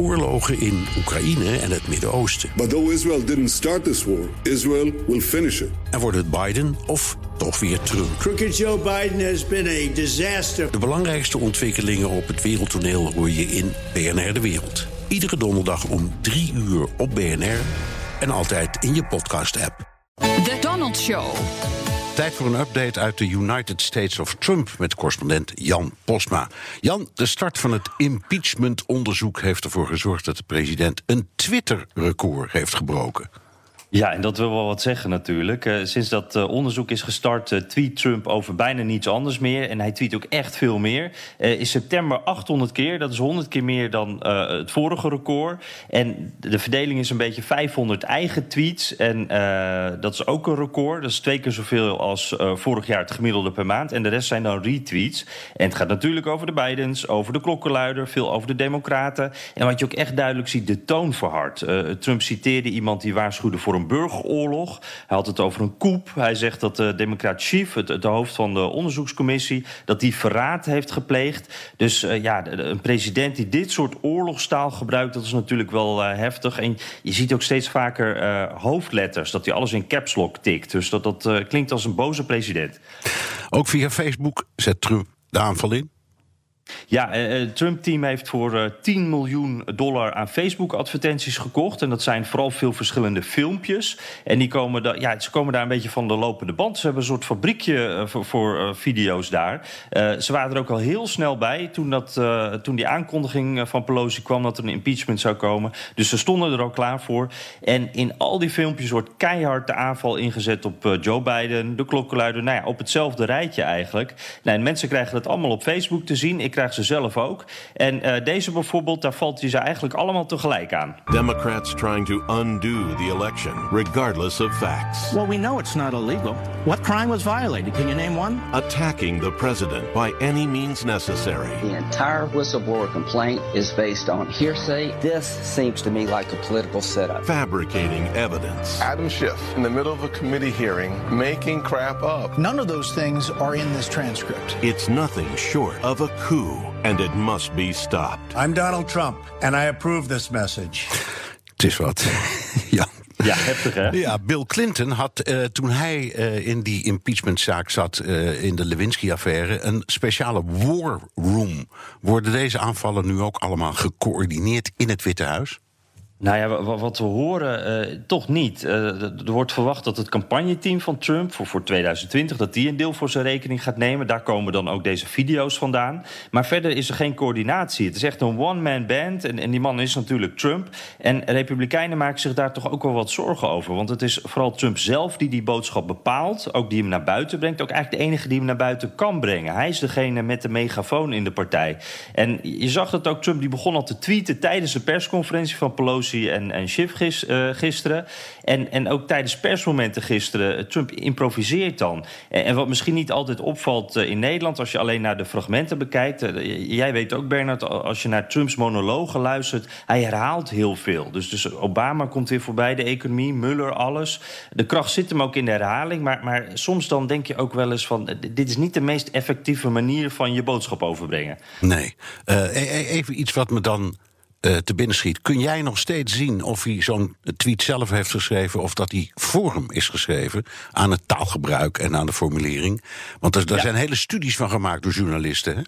oorlogen in Oekraïne en het Midden-Oosten. But though Israel didn't start this war, Israel will finish it. En wordt het Biden of toch weer Trump? Crooked Joe Biden has been a disaster. De belangrijkste ontwikkelingen op het wereldtoneel hoor je in BNR De Wereld. Iedere donderdag om 3 uur op BNR en altijd in je podcast-app. The Donald Show. Tijd voor een update uit de United States of Trump met correspondent Jan Posma. Jan, de start van het impeachment-onderzoek heeft ervoor gezorgd dat de president een Twitter-record heeft gebroken. Ja, en dat wil wel wat zeggen natuurlijk. Uh, sinds dat uh, onderzoek is gestart, uh, tweet Trump over bijna niets anders meer. En hij tweet ook echt veel meer. in september 800 keer, dat is 100 keer meer dan het vorige record. En de verdeling is een beetje 500 eigen tweets. En dat is ook een record. Dat is twee keer zoveel als vorig jaar het gemiddelde per maand. En de rest zijn dan retweets. En het gaat natuurlijk over de Bidens, over de klokkenluider, veel over de Democraten. En wat je ook echt duidelijk ziet, de toon verhardt. Trump citeerde iemand die waarschuwde voor een een burgeroorlog. Hij had het over een coup. Hij zegt dat de Democrat Chief, het, het hoofd van de onderzoekscommissie, dat die verraad heeft gepleegd. Dus uh, ja, een president die dit soort oorlogstaal gebruikt, dat is natuurlijk wel uh, heftig. En je ziet ook steeds vaker uh, hoofdletters, dat hij alles in caps lock tikt. Dus dat, dat klinkt als een boze president. Ook via Facebook zet Trump de aanval in. Ja, het Trump-team heeft voor 10 miljoen dollar aan Facebook-advertenties gekocht. En dat zijn vooral veel verschillende filmpjes. En die komen, ja, ze komen daar een beetje van de lopende band. Ze hebben een soort fabriekje voor, voor video's daar. Ze waren er ook al heel snel bij toen, dat, toen die aankondiging van Pelosi kwam dat er een impeachment zou komen. Dus ze stonden er al klaar voor. En in al die filmpjes wordt keihard de aanval ingezet op Joe Biden, de klokkenluider. Nou ja, op hetzelfde rijtje eigenlijk. Nou, en mensen krijgen dat allemaal op Facebook te zien. Ik krijg ze zelf ook. En uh, deze bijvoorbeeld, daar valt hij ze eigenlijk allemaal tegelijk aan. Democrats trying to undo the election, regardless of facts. Well, we know it's not illegal. What crime was violated? Can you name one? Attacking the president by any means necessary. The entire whistleblower complaint is based on hearsay. This seems to me like a political setup. Fabricating evidence. Adam Schiff, in the middle of a committee hearing, making crap up. None of those things are in this transcript. It's nothing short of a coup and it must be stopped. I'm Donald Trump, and I approve this message. Het is wat. ja. Ja, heftig hè? Ja, Bill Clinton had uh, toen hij uh, in die impeachmentzaak zat uh, in de Lewinsky-affaire een speciale war room. Worden deze aanvallen nu ook allemaal gecoördineerd in het Witte Huis? Nou ja, wat we horen, uh, toch niet. Uh, er wordt verwacht dat het campagneteam van Trump voor, voor 2020... dat die een deel voor zijn rekening gaat nemen. Daar komen dan ook deze video's vandaan. Maar verder is er geen coördinatie. Het is echt een one-man band. En, en die man is natuurlijk Trump. En Republikeinen maken zich daar toch ook wel wat zorgen over. Want het is vooral Trump zelf die die boodschap bepaalt. Ook die hem naar buiten brengt. Ook eigenlijk de enige die hem naar buiten kan brengen. Hij is degene met de megafoon in de partij. En je zag dat ook Trump, die begon al te tweeten... tijdens de persconferentie van Pelosi en, en Schiff uh, gisteren. En, en ook tijdens persmomenten gisteren. Trump improviseert dan. En, en wat misschien niet altijd opvalt uh, in Nederland... als je alleen naar de fragmenten bekijkt... Jij weet ook, Bernard, als je naar Trumps monologen luistert... hij herhaalt heel veel. Dus, dus Obama komt weer voorbij, de economie, Muller, alles. De kracht zit hem ook in de herhaling. Maar, maar soms dan denk je ook wel eens van... dit is niet de meest effectieve manier van je boodschap overbrengen. Nee. even iets wat me dan uh, te binnen schiet. Kun jij nog steeds zien of hij zo'n tweet zelf heeft geschreven... of dat hij voor hem is geschreven aan het taalgebruik en aan de formulering? Want er, daar ja. zijn hele studies van gemaakt door journalisten, hè?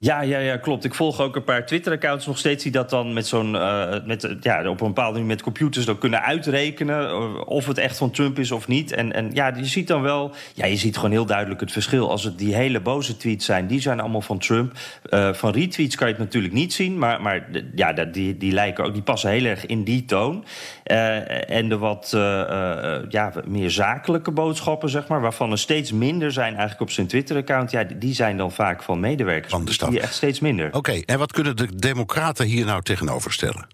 Ja, ja, ja, klopt. Ik volg ook een paar Twitter-accounts nog steeds die dat dan met zo'n, uh, met, ja, op een bepaalde manier met computers dan kunnen uitrekenen of het echt van Trump is of niet. En, en ja, je ziet dan wel, ja, je ziet gewoon heel duidelijk het verschil. Als het die hele boze tweets zijn, die zijn allemaal van Trump. Van retweets kan je het natuurlijk niet zien, maar, maar ja, die, die lijken ook, die passen heel erg in die toon. En de wat ja, meer zakelijke boodschappen, zeg maar, waarvan er steeds minder zijn eigenlijk op zijn Twitter-account, ja, die zijn dan vaak van medewerkers. Van de Die echt steeds minder. Oké, okay, en wat kunnen de Democraten hier nou tegenover stellen?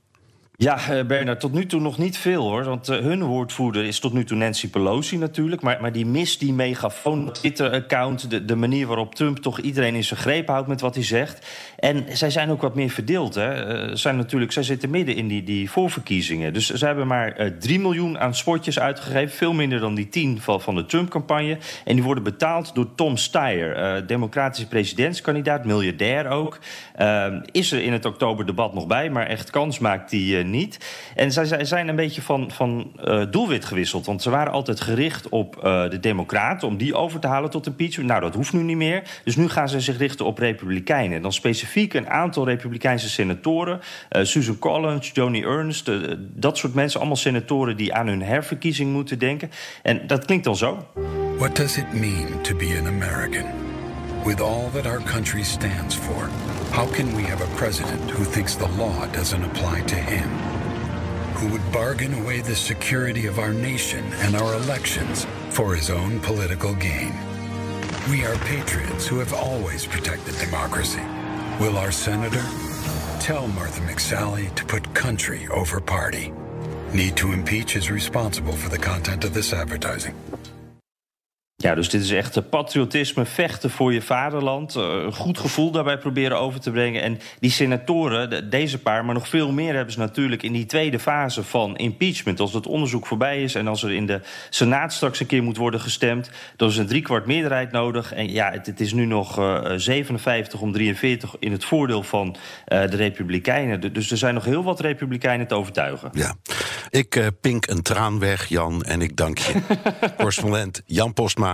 Ja, uh, Bernard, tot nu toe nog niet veel hoor. Want uh, hun woordvoerder is tot nu toe Nancy Pelosi natuurlijk. Maar, maar die mist die megafoon Twitter-account. De, de manier waarop Trump toch iedereen in zijn greep houdt met wat hij zegt. En zij zijn ook wat meer verdeeld. Hè. Uh, zijn natuurlijk, zij zitten midden in die, die voorverkiezingen. Dus ze hebben maar 3 miljoen aan spotjes uitgegeven. Veel minder dan die 10 van, van de Trump-campagne. En die worden betaald door Tom Steyer. democratische presidentskandidaat, miljardair ook. is er in het oktoberdebat nog bij. Maar echt kans maakt hij niet. En zij, zijn een beetje van, van uh, doelwit gewisseld. Want ze waren altijd gericht op uh, de Democraten... om die over te halen tot impeachment. Nou, dat hoeft nu niet meer. Dus nu gaan ze zich richten op Republikeinen. En dan specifiek een aantal Republikeinse senatoren. Susan Collins, Joni Ernst, dat soort mensen. Allemaal senatoren die aan hun herverkiezing moeten denken. En dat klinkt dan zo. What does it mean to be an American? With all that our country stands for... How can we have a president who thinks the law doesn't apply to him? Who would bargain away the security of our nation and our elections for his own political gain? We are patriots who have always protected democracy. Will our senator tell Martha McSally to put country over party? Need to impeach is responsible for the content of this advertising. Ja, dus dit is echt patriotisme, vechten voor je vaderland. Eh, een goed gevoel daarbij proberen over te brengen. En die senatoren, deze paar, maar nog veel meer hebben ze natuurlijk in die tweede fase van impeachment. Als het onderzoek voorbij is en als er in de Senaat straks een keer moet worden gestemd, dan is een driekwart meerderheid nodig. En ja, het, het is nu nog uh, 57 om 43 in het voordeel van uh, de Republikeinen. Dus er zijn nog heel wat Republikeinen te overtuigen. Ja, ik uh, pink een traan weg, Jan, en ik dank je. Correspondent Jan Postma